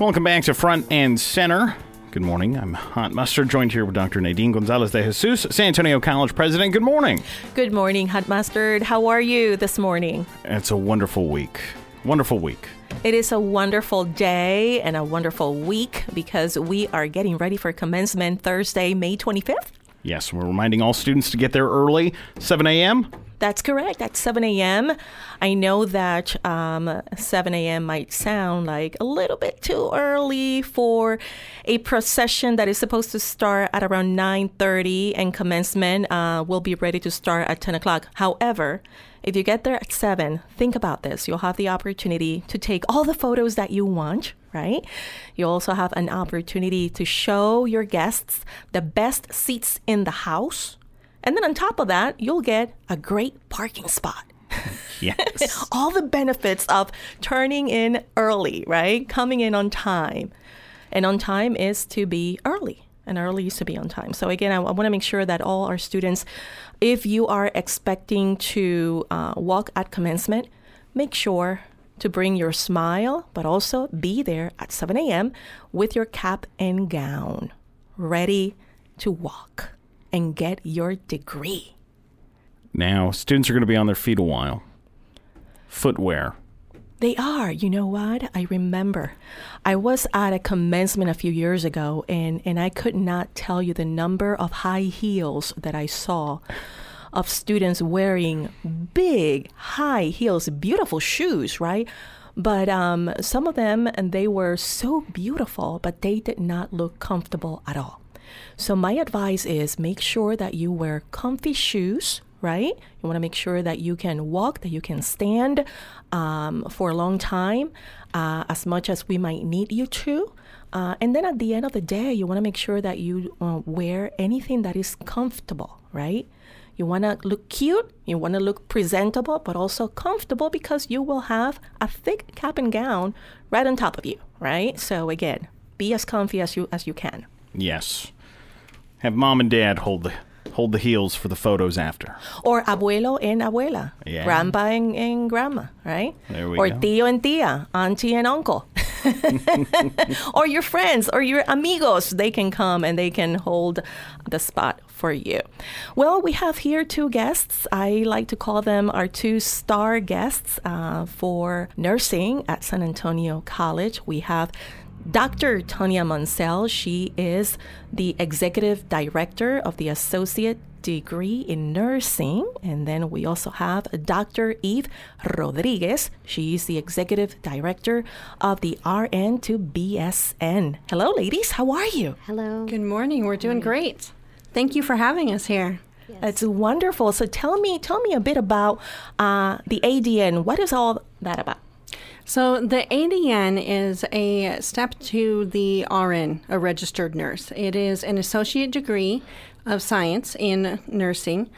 Welcome back to Front and Center. Good morning. I'm Hot Mustard, joined here with Dr. Naydeen González-De Jesús, San Antonio College president. Good morning. Good morning, Hot Mustard. How are you this morning? It's a wonderful week. Wonderful week. It is a wonderful day and a wonderful week because we are getting ready for commencement Thursday, May 25th. Yes, we're reminding all students to get there early, 7 a.m. That's correct. At 7 a.m. I know that um, 7 a.m. might sound like a little bit too early for a procession that is supposed to start at around 9:30 and commencement uh, will be ready to start at 10 o'clock. However, if you get there at 7, think about this. You'll have the opportunity to take all the photos that you want, right? You also have an opportunity to show your guests the best seats in the house. And then on top of that, you'll get a great parking spot. Yes. all the benefits of turning in early, right? Coming in on time. And on time is to be early, and early is to be on time. So, again, I, I want to make sure that all our students, if you are expecting to uh, walk at commencement, make sure to bring your smile, but also be there at 7 a.m. with your cap and gown, ready to walk and get your degree. now, students are going to be on their feet a while. Footwear. They are. You know what? I remember. I was at a commencement a few years ago, and, and I could not tell you the number of high heels that I saw of students wearing big high heels, beautiful shoes, right? But um, some of them, and they were so beautiful, but they did not look comfortable at all. So my advice is make sure that you wear comfy shoes, right? You want to make sure that you can walk, that you can stand um, for a long time, uh, as much as we might need you to. Uh, and then at the end of the day, you want to make sure that you uh, wear anything that is comfortable, right? You want to look cute, you want to look presentable, but also comfortable because you will have a thick cap and gown right on top of you, right? So again, be as comfy as you as you can. Yes. Have mom and dad hold the hold the heels for the photos after. Or abuelo and abuela, Yeah. grandpa and, and grandma, right? There we or go. tío and tía, auntie and uncle. or your friends or your amigos, they can come and they can hold the spot for you. Well, we have here two guests. I like to call them our two star guests uh, for nursing at San Antonio College. We have Dr. Tonya Maunsell, she is the executive director of the associate degree in nursing. And then we also have Dr. Eve Rodriguez. She's the executive director of the RN to BSN. Hello, ladies. How are you? Hello. Good morning. We're doing great. Thank you for having us here. It's wonderful. So tell me, tell me a bit about uh, the ADN. What is all that about? So, the ADN is a step to the RN, a registered nurse. It is an associate degree of science in nursing,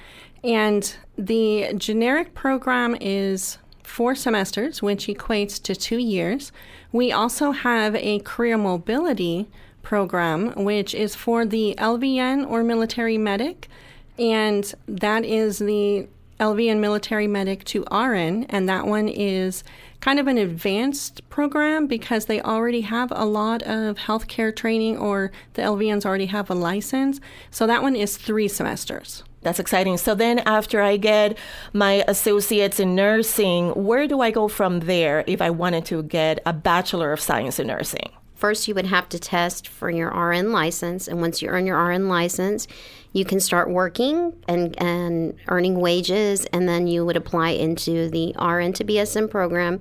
and the generic program is four semesters, which equates to two years. We also have a career mobility program, which is for the LVN or military medic, and that is the LVN military medic to RN, and that one is kind of an advanced program because they already have a lot of healthcare training or the LVNs already have a license. So that one is three semesters. That's exciting. So then, after I get my associates in nursing, where do I go from there if I wanted to get a Bachelor of Science in Nursing? First, you would have to test for your RN license, and once you earn your RN license, you can start working and, and earning wages, and then you would apply into the RN to BSN program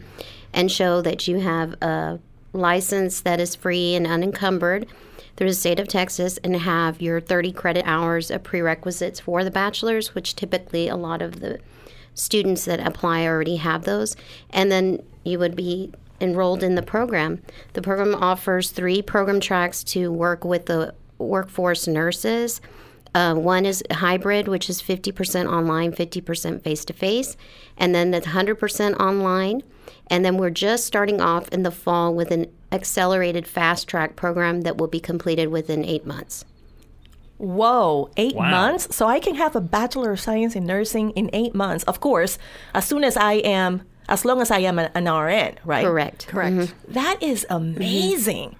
and show that you have a license that is free and unencumbered through the state of Texas and have your 30 credit hours of prerequisites for the bachelor's, which typically a lot of the students that apply already have those. And then you would be enrolled in the program. The program offers three program tracks to work with the workforce nurses. Uh, one is hybrid, which is 50% online, 50% face to face, and then the 100% online. And then we're just starting off in the fall with an accelerated fast track program that will be completed within eight months. Whoa, eight Wow. months? So I can have a Bachelor of Science in Nursing in eight months. Of course, as soon as I am as long as I am an, an RN, right? Correct. Correct. Mm-hmm. Mm-hmm. That is mm-hmm. amazing.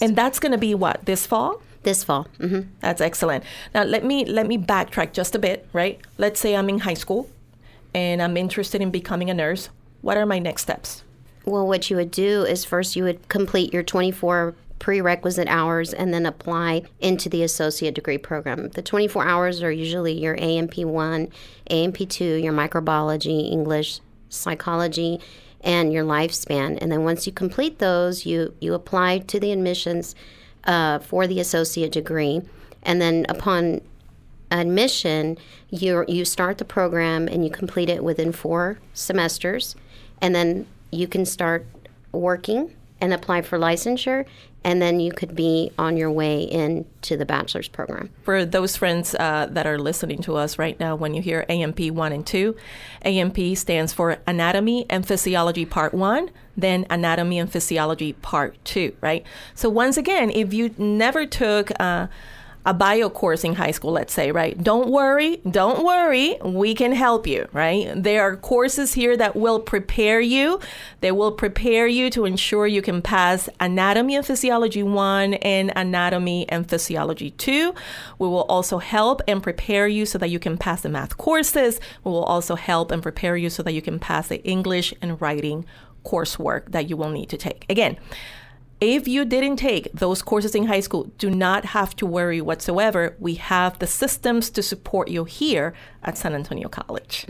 And that's going to be what this fall. This fall. hmm That's excellent. Now let me let me backtrack just a bit, right? Let's say I'm in high school and I'm interested in becoming a nurse. What are my next steps? Well, what you would do is first you would complete your 24 prerequisite hours and then apply into the associate degree program. The 24 hours are usually your A&P1, A&P2, your microbiology, English, psychology, and your lifespan. And then once you complete those, you you apply to the admissions uh, for the associate degree, and then upon admission, you you start the program and you complete it within four semesters, and then you can start working and apply for licensure, and then you could be on your way into the bachelor's program. For those friends uh, that are listening to us right now, when you hear A&P 1 and 2, A&P stands for Anatomy and Physiology Part 1, then Anatomy and Physiology Part 2, right? So, once again, if you never took uh, a bio course in high school, let's say, right? Don't worry, don't worry, we can help you, right? There are courses here that will prepare you. They will prepare you to ensure you can pass Anatomy and Physiology 1 and Anatomy and Physiology 2. We will also help and prepare you so that you can pass the math courses. We will also help and prepare you so that you can pass the English and writing coursework that you will need to take. Again, if you didn't take those courses in high school, do not have to worry whatsoever. We have the systems to support you here at San Antonio College.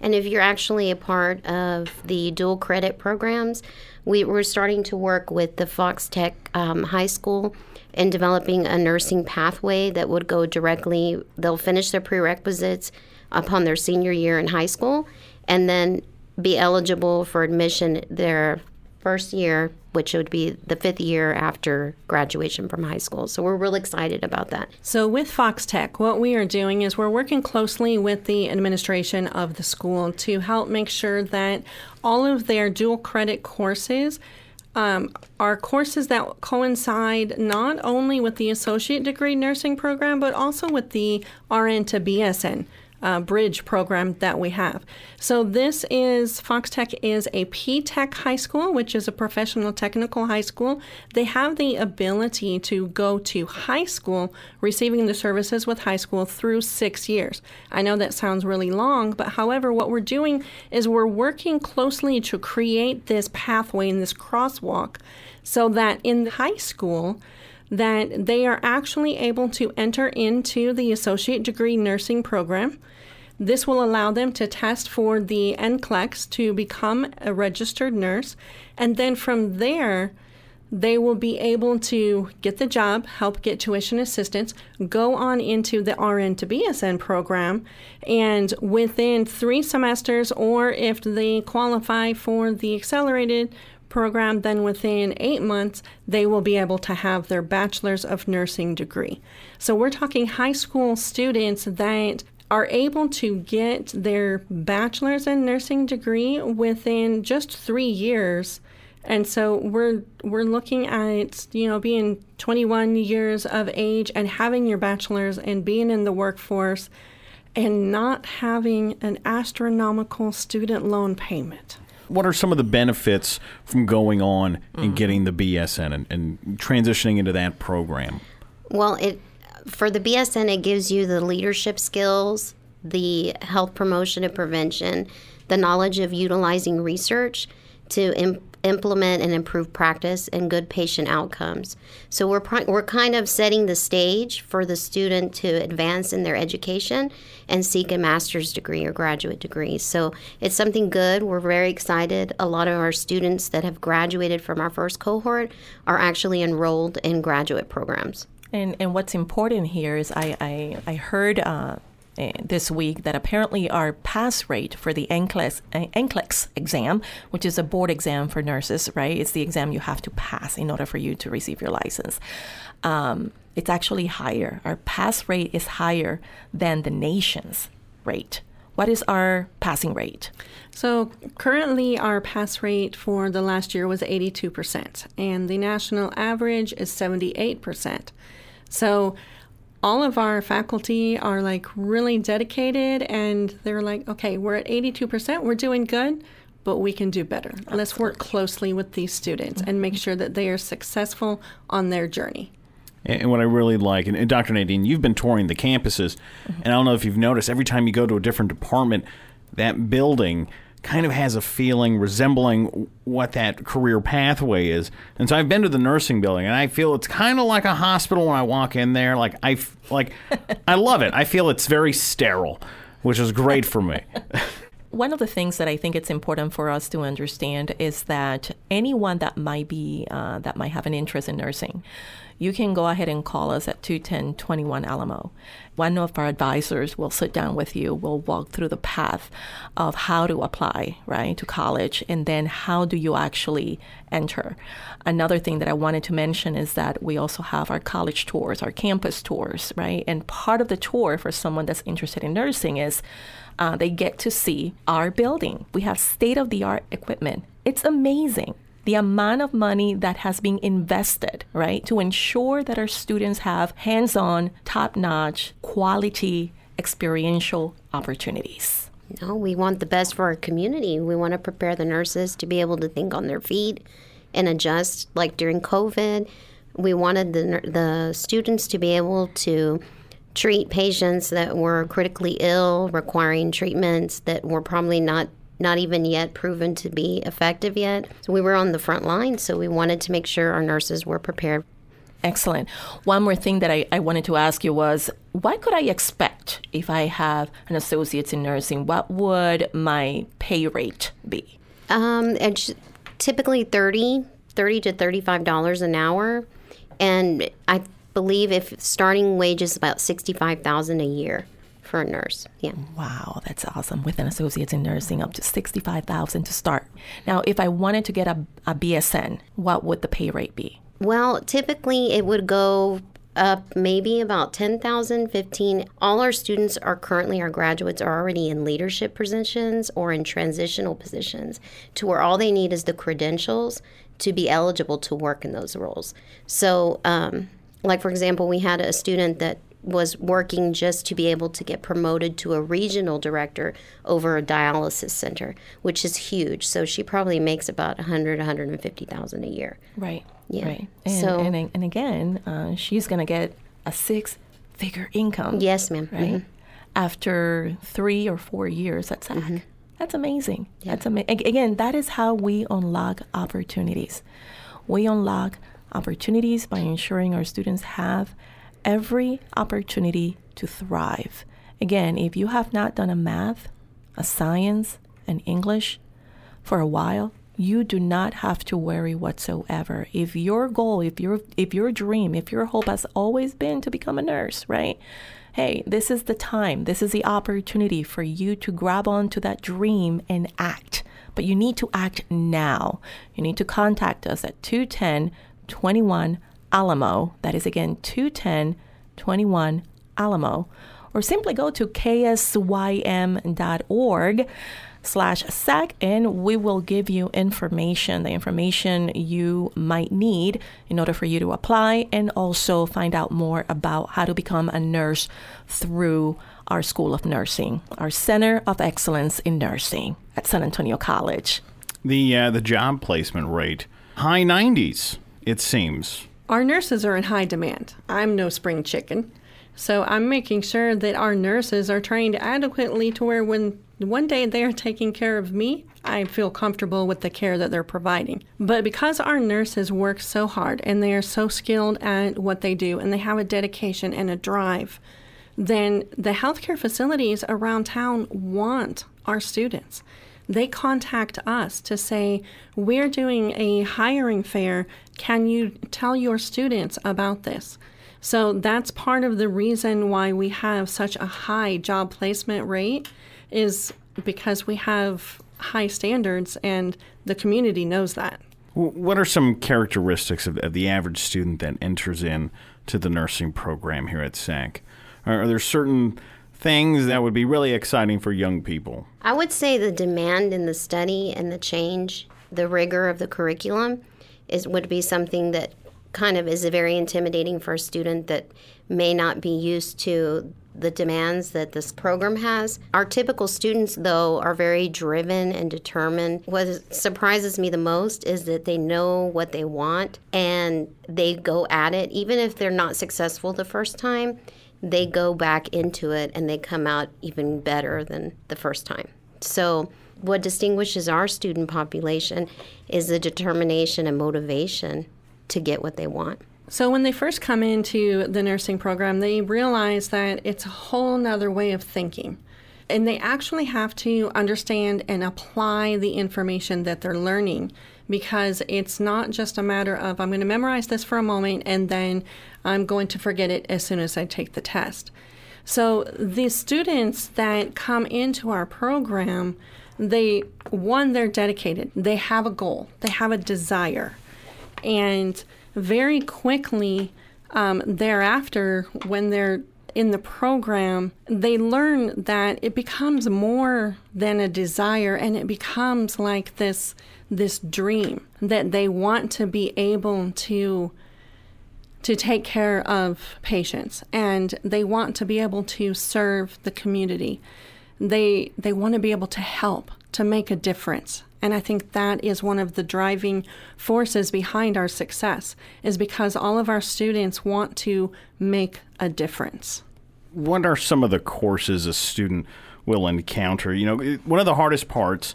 And if you're actually a part of the dual credit programs, we, we're starting to work with the Fox Tech um, High School in developing a nursing pathway that would go directly, they'll finish their prerequisites upon their senior year in high school and then be eligible for admission their first year, which would be the fifth year after graduation from high school. So we're really excited about that. So, with Fox Tech, what we are doing is we're working closely with the administration of the school to help make sure that all of their dual credit courses um, are courses that coincide not only with the associate degree nursing program, but also with the RN to BSN uh, bridge program that we have. So this is Fox Tech is a P Tech high school, which is a professional technical high school. They have the ability to go to high school, receiving the services with high school through six years. I know that sounds really long, but however, what we're doing is we're working closely to create this pathway and this crosswalk so that in high school that they are actually able to enter into the associate degree nursing program. This will allow them to test for the NCLEX to become a registered nurse. And then from there, they will be able to get the job, help get tuition assistance, go on into the RN to BSN program, and within three semesters, or if they qualify for the accelerated program, then within eight months, they will be able to have their bachelor's of nursing degree. So we're talking high school students that are able to get their bachelor's in nursing degree within just three years. And so we're we're looking at you know being 21 years of age and having your bachelor's and being in the workforce and not having an astronomical student loan payment what are some of the benefits from going on and mm-hmm. getting the BSN and, and transitioning into that program? Well, it for the BSN, it gives you the leadership skills, the health promotion and prevention, the knowledge of utilizing research to im- implement and improve practice and good patient outcomes. So we're we're kind of setting the stage for the student to advance in their education and seek a master's degree or graduate degree. So it's something good. We're very excited. A lot of our students that have graduated from our first cohort are actually enrolled in graduate programs. And and what's important here is I I, I heard uh, eh, this week that apparently our pass rate for the NCLEX, uh, NCLEX exam, which is a board exam for nurses, right? It's the exam you have to pass in order for you to receive your license. Um, it's actually higher. Our pass rate is higher than the nation's rate. What is our passing rate? So currently, our pass rate for the last year was 82%, and the national average is 78%. So all of our faculty are like really dedicated, and they're like, okay, we're at 82%, we're doing good, but we can do better. Let's work closely with these students and make sure that they are successful on their journey. And what I really like, and, and Dr. Naydeen, you've been touring the campuses, mm-hmm. and I don't know if you've noticed, every time you go to a different department, that building kind of has a feeling resembling what that career pathway is. And so I've been to the nursing building, and I feel it's kind of like a hospital when I walk in there. Like I, like I love it. I feel it's very sterile, which is great for me. One of the things that I think it's important for us to understand is that anyone that might be uh, that might have an interest in nursing, you can go ahead and call us at 210 21 Alamo. One of our advisors will sit down with you, will walk through the path of how to apply, right, to college, and then how do you actually enter. Another thing that I wanted to mention is that we also have our college tours, our campus tours, right? And part of the tour for someone that's interested in nursing is uh, they get to see our building. We have state of the art equipment. It's amazing the amount of money that has been invested, right, to ensure that our students have hands on, top notch, quality, experiential opportunities. No, we want the best for our community. We want to prepare the nurses to be able to think on their feet and adjust. Like during COVID, we wanted the, the students to be able to treat patients that were critically ill, requiring treatments that were probably not not even yet proven to be effective yet. So we were on the front line, so we wanted to make sure our nurses were prepared. Excellent. One more thing that I, I wanted to ask you was what could I expect if I have an associate's in nursing? What would my pay rate be? Um, it's typically 30 30 to $35 an hour. And I believe if starting wage is about 65000 a year for a nurse. Yeah. Wow, that's awesome. With an associate's in nursing, up to sixty-five thousand to start. Now, if I wanted to get a, a BSN, what would the pay rate be? Well, typically it would go up maybe about 10,000, 15. All our students are currently, our graduates are already in leadership positions or in transitional positions to where all they need is the credentials to be eligible to work in those roles. So, um, like for example, we had a student that was working just to be able to get promoted to a regional director over a dialysis center, which is huge. So she probably makes about 100, 150,000 a year. Right. Yeah. Right. And, So- and, and again, uh, she's going to get a six-figure income. Yes, ma'am. Right. Mhm. After three or four years at SAC. That's amazing. That's ama- Again, that is how we unlock opportunities. We unlock opportunities by ensuring our students have every opportunity to thrive. Again, if you have not done a math, a science, an English for a while, you do not have to worry whatsoever. If your goal, if your if your dream, if your hope has always been to become a nurse, right? Hey, this is the time. This is the opportunity for you to grab onto that dream and act. But you need to act now. You need to contact us at 210 21 Alamo. That is again 210 21 Alamo. Or simply go to ksym.org slash SAC and we will give you information, the information you might need in order for you to apply and also find out more about how to become a nurse through our School of Nursing, our Center of Excellence in Nursing at San Antonio College. The uh, the job placement rate high 90s it seems. Our nurses are in high demand. I'm no spring chicken. So I'm making sure that our nurses are trained adequately to where when one day they are taking care of me, I feel comfortable with the care that they're providing. But because our nurses work so hard and they are so skilled at what they do and they have a dedication and a drive, then the healthcare facilities around town want our students. They contact us to say, We're doing a hiring fair. Can you tell your students about this? So that's part of the reason why we have such a high job placement rate is because we have high standards and the community knows that. What are some characteristics of, of the average student that enters in to the nursing program here at SAC? Are, are there certain things that would be really exciting for young people? I would say the demand in the study and the change, the rigor of the curriculum, is would be something that kind of is very intimidating for a student that may not be used to the demands that this program has. Our typical students, though, are very driven and determined. What surprises me the most is that they know what they want and they go at it, even if they're not successful the first time. They go back into it and they come out even better than the first time. So, what distinguishes our student population is the determination and motivation to get what they want. So when they first come into the nursing program, they realize that it's a whole nother way of thinking. And they actually have to understand and apply the information that they're learning because it's not just a matter of I'm going to memorize this for a moment and then I'm going to forget it as soon as I take the test. So the students that come into our program, they one they're dedicated. They have a goal. They have a desire. And very quickly um, thereafter, when they're in the program, they learn that it becomes more than a desire and it becomes like this this dream that they want to be able to to take care of patients and they want to be able to serve the community. They they want to be able to help, to make a difference. And I think that is one of the driving forces behind our success, is because all of our students want to make a difference. What are some of the courses a student will encounter? You know, one of the hardest parts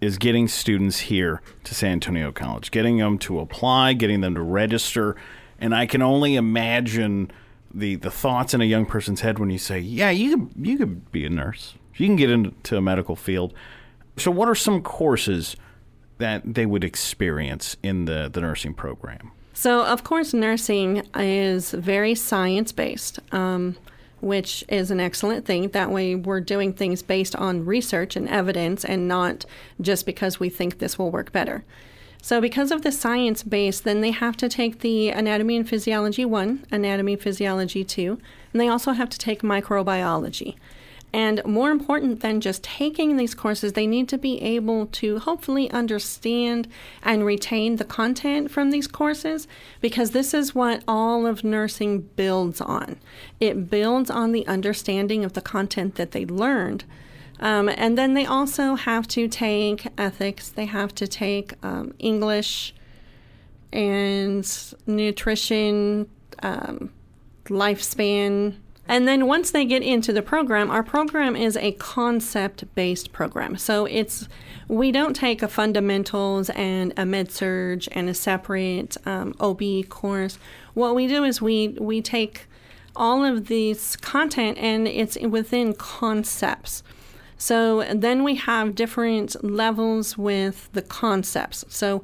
is getting students here to San Antonio College, getting them to apply, getting them to register. And I can only imagine the, the thoughts in a young person's head when you say, Yeah, you could, you could be a nurse, you can get into a medical field. So, what are some courses that they would experience in the, the nursing program? So, of course, nursing is very science based, um, which is an excellent thing. That way, we're doing things based on research and evidence and not just because we think this will work better. So, because of the science base, then they have to take the Anatomy and Physiology 1, Anatomy Physiology 2, and they also have to take microbiology. And more important than just taking these courses, they need to be able to hopefully understand and retain the content from these courses because this is what all of nursing builds on. It builds on the understanding of the content that they learned. Um, and then they also have to take ethics, they have to take um, English and nutrition, um, lifespan and then once they get into the program, our program is a concept based program. So it's we don't take a fundamentals and a med surg and a separate um, OB course. What we do is we we take all of these content and it's within concepts. So then we have different levels with the concepts. So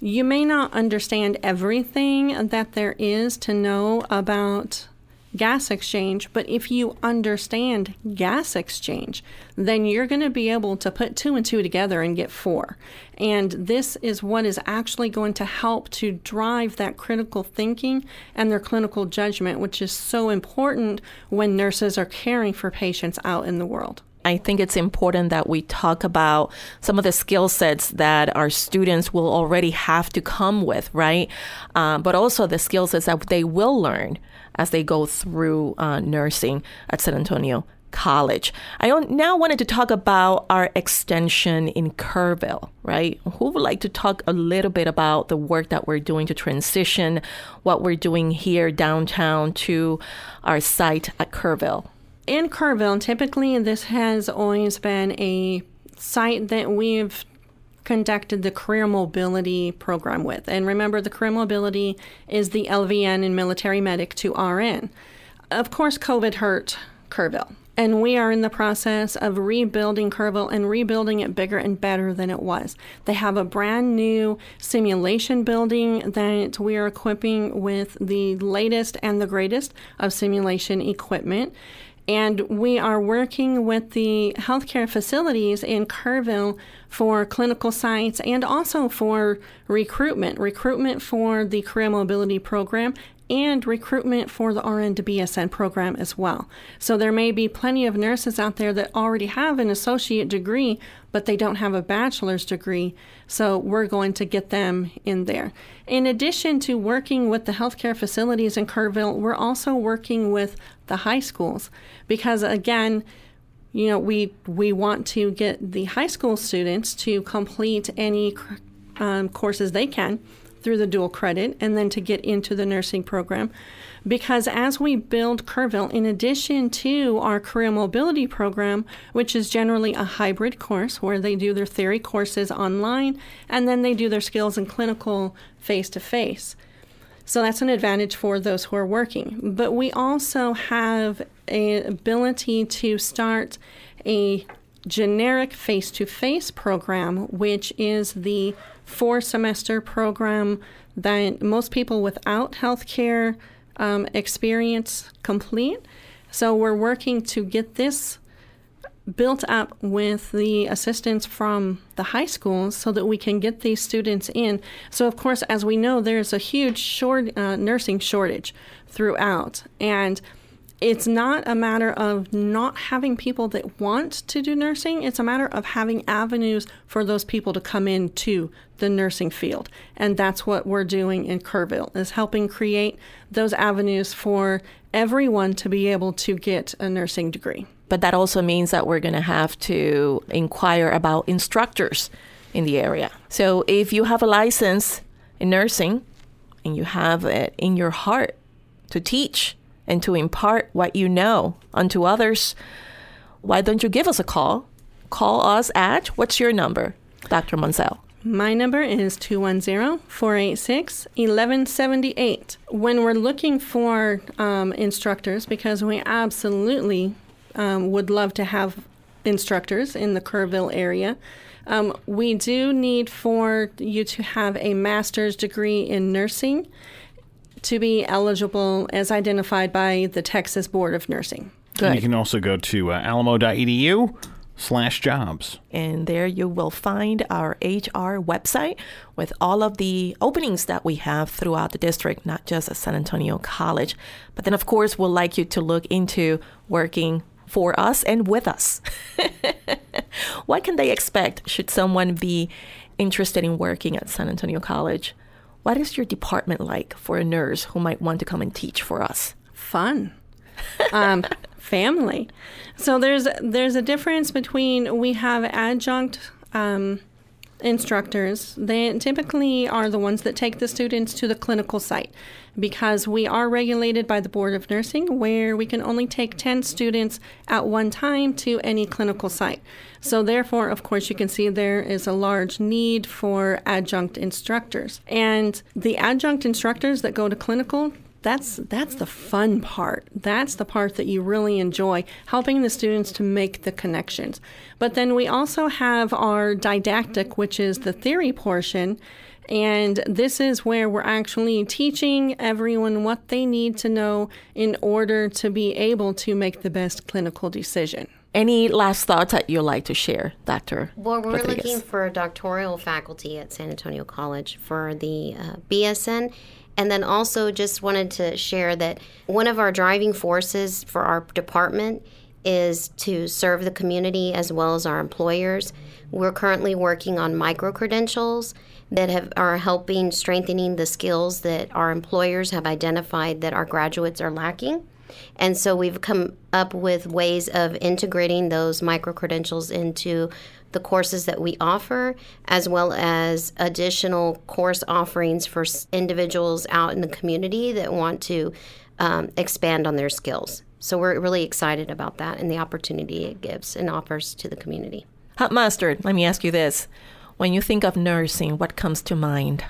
you may not understand everything that there is to know about gas exchange, but if you understand gas exchange, then you're going to be able to put two and two together and get four. And this is what is actually going to help to drive that critical thinking and their clinical judgment, which is so important when nurses are caring for patients out in the world. I think it's important that we talk about some of the skill sets that our students will already have to come with, right? Uh, but also the skill sets that they will learn as they go through uh, nursing at San Antonio College. I now wanted to talk about our extension in Kerrville, right? Who would like to talk a little bit about the work that we're doing to transition what we're doing here downtown to our site at Kerrville? In Kerrville, typically this has always been a site that we've conducted the career mobility program with. And remember, the career mobility is the LVN and military medic to RN. Of course, COVID hurt Kerrville. And we are in the process of rebuilding Kerrville and rebuilding it bigger and better than it was. They have a brand new simulation building that we are equipping with the latest and the greatest of simulation equipment. And we are working with the healthcare facilities in Kerrville for clinical sites and also for recruitment, recruitment for the career mobility program and recruitment for the RN to BSN program as well. So there may be plenty of nurses out there that already have an associate degree, but they don't have a bachelor's degree. So we're going to get them in there. In addition to working with the healthcare facilities in Kerrville, we're also working with the high schools because again, you know, we we want to get the high school students to complete any um, courses they can through the dual credit and then to get into the nursing program. Because as we build Kerrville, in addition to our career mobility program, which is generally a hybrid course where they do their theory courses online and then they do their skills and clinical face to face. So that's an advantage for those who are working. But we also have an ability to start a generic face to face program, which is the four semester program that most people without healthcare um, experience complete. So we're working to get this built up with the assistance from the high schools so that we can get these students in. So, of course, as we know, there's a huge short uh, nursing shortage throughout, and it's not a matter of not having people that want to do nursing. It's a matter of having avenues for those people to come into the nursing field. And that's what we're doing in Kerrville is helping create those avenues for everyone to be able to get a nursing degree. But that also means that we're going to have to inquire about instructors in the area. So if you have a license in nursing and you have it in your heart to teach, and to impart what you know unto others, why don't you give us a call? Call us at what's your number, Dr. Maunsell? My number is 210 486 1178. When we're looking for um, instructors, because we absolutely um, would love to have instructors in the Kerrville area, um, we do need for you to have a master's degree in nursing to be eligible as identified by the Texas Board of Nursing. Good. You can also go to uh, alamo.edu slash jobs. And there you will find our HR website with all of the openings that we have throughout the district, not just at San Antonio College. But then, of course, we'd like you to look into working for us and with us. what can they expect should someone be interested in working at San Antonio College? What is your department like for a nurse who might want to come and teach for us? Fun. Um, family. So there's there's a difference between we have adjunct um, instructors. They typically are the ones that take the students to the clinical site because we are regulated by the Board of Nursing where we can only take 10 students at one time to any clinical site. So, therefore, of course, you can see there is a large need for adjunct instructors. And the adjunct instructors that go to clinical, that's that's the fun part. That's the part that you really enjoy, helping the students to make the connections. But then we also have our didactic, which is the theory portion. And this is where we're actually teaching everyone what they need to know in order to be able to make the best clinical decision. Any last thoughts that you'd like to share, Dr. Well, we're Rodriguez? looking for a doctoral faculty at San Antonio College for the uh, BSN. And then also just wanted to share that one of our driving forces for our department is to serve the community as well as our employers. We're currently working on micro credentials that have, are helping strengthening the skills that our employers have identified that our graduates are lacking. And so we've come up with ways of integrating those micro credentials into the courses that we offer, as well as additional course offerings for individuals out in the community that want to um, expand on their skills. So we're really excited about that and the opportunity it gives and offers to the community. Hot Mustard, let me ask you this. When you think of nursing, what comes to mind?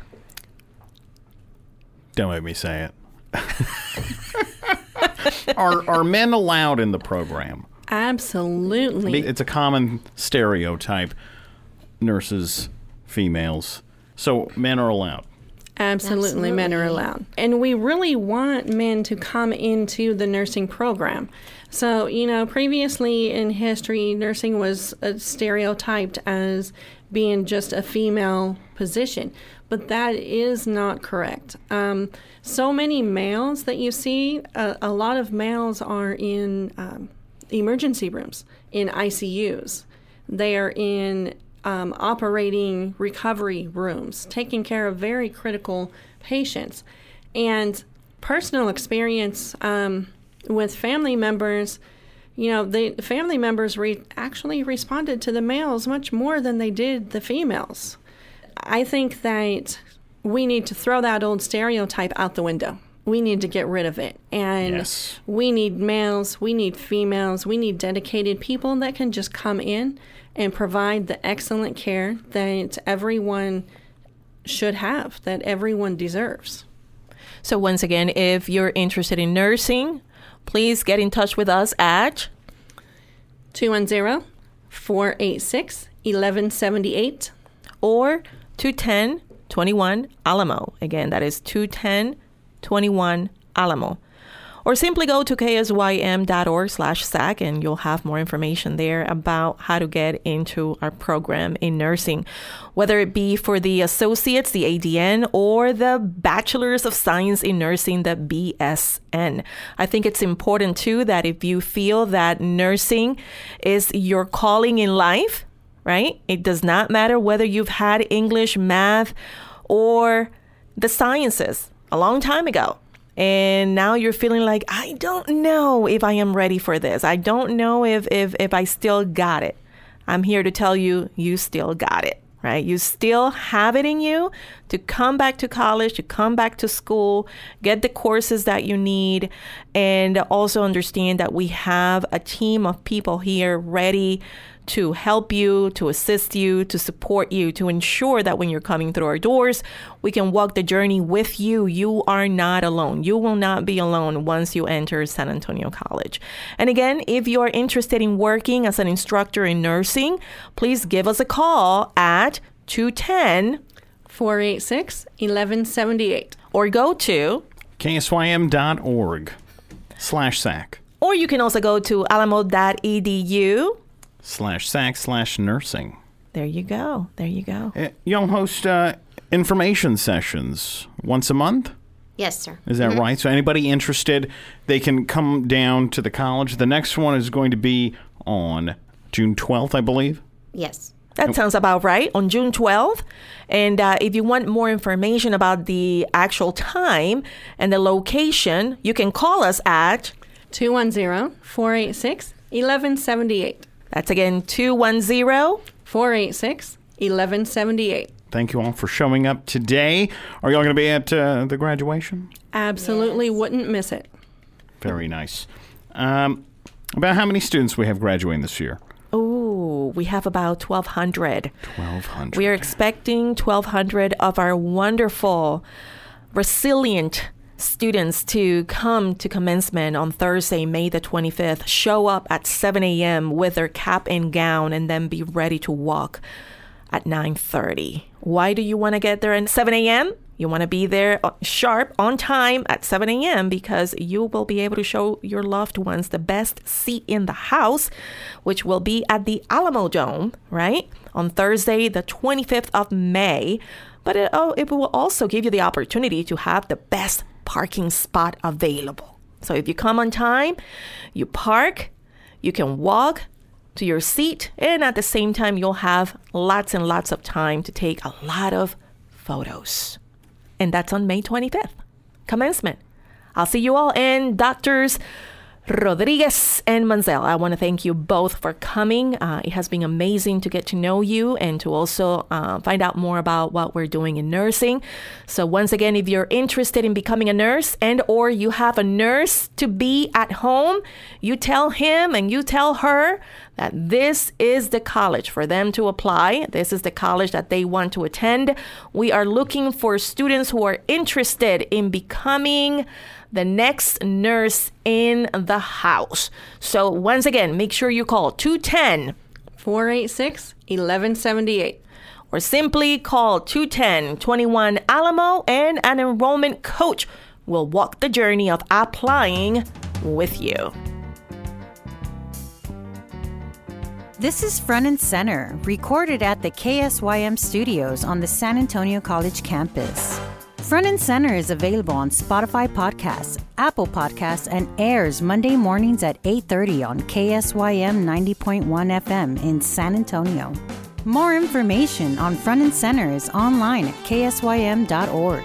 Don't make me say it. are are men allowed in the program? Absolutely. It's a common stereotype. Nurses, females. So men are allowed. Absolutely, Absolutely, men are allowed. And we really want men to come into the nursing program. So, you know, previously in history, nursing was stereotyped as being just a female position. but that is not correct. Um, so many males that you see, uh, a lot of males are in um, emergency rooms, in ICUs. They are in um, operating recovery rooms, taking care of very critical patients. And personal experience um, with family members, you know, the family members re- actually responded to the males much more than they did the females. I think that we need to throw that old stereotype out the window. We need to get rid of it. And Yes. we need males, we need females, we need dedicated people that can just come in and provide the excellent care that everyone should have, that everyone deserves. So, once again, if you're interested in nursing, please get in touch with us at 210 486 1178. or 210 21 Alamo. Again, that is 210 21 Alamo. Or simply go to ksym.org slash SAC and you'll have more information there about how to get into our program in nursing, whether it be for the associates, the ADN, or the Bachelor's of Science in Nursing, the BSN. I think it's important too that if you feel that nursing is your calling in life, right? It does not matter whether you've had English, math, or the sciences a long time ago. And now you're feeling like, I don't know if I am ready for this. I don't know if, if, if I still got it. I'm here to tell you, you still got it, right? You still have it in you to come back to college, to come back to school, get the courses that you need, and also understand that we have a team of people here ready to help you, to assist you, to support you, to ensure that when you're coming through our doors, we can walk the journey with you. You are not alone. You will not be alone once you enter San Antonio College. And again, if you are interested in working as an instructor in nursing, please give us a call at 210 486 1178. or go to ksym.org slash sac or you can also go to alamo.edu. slash sac slash nursing. There you go. There you go. Uh, Y'all host uh, information sessions once a month? Yes, sir. Is that right? So anybody interested, they can come down to the college. The next one is going to be on June 12th, I believe. Yes. That sounds about right on June 12th. And uh, if you want more information about the actual time and the location, you can call us at 210 486 1178. That's again 210 486 1178. Thank you all for showing up today. Are y'all going to be at uh, the graduation? Absolutely wouldn't miss it. Very nice. Um, about how many students we have graduating this year? Oh, we have about 1,200. 1,200. We are expecting 1,200 of our wonderful, resilient students to come to commencement on Thursday, May the 25th, show up at 7 a.m. with their cap and gown, and then be ready to walk at 9.30. Why do you want to get there at 7 a.m.? You want to be there uh, sharp on time at 7 a.m. because you will be able to show your loved ones the best seat in the house, which will be at the Alamodome, right? On Thursday, the 25th of May. But it, oh, it will also give you the opportunity to have the best parking spot available. So if you come on time, you park, you can walk to your seat, and at the same time, you'll have lots and lots of time to take a lot of photos. And that's on May 25th, commencement. I'll see you all in doctors Rodriguez and Maunsell. I want to thank you both for coming. Uh, it has been amazing to get to know you and to also uh, find out more about what we're doing in nursing. So once again, if you're interested in becoming a nurse and or you have a nurse to be at home, you tell him and you tell her that this is the college for them to apply. This is the college that they want to attend. We are looking for students who are interested in becoming the next nurse in the house. So, once again, make sure you call 210 486 1178. or simply call 210 21 Alamo, and an enrollment coach will walk the journey of applying with you. This is Front and Center, recorded at the KSYM studios on the San Antonio College campus. Front and Center is available on Spotify Podcasts, Apple Podcasts, and airs Monday mornings at 8:30 on KSYM 90.1 FM in San Antonio. More information on Front and Center is online at ksym.org.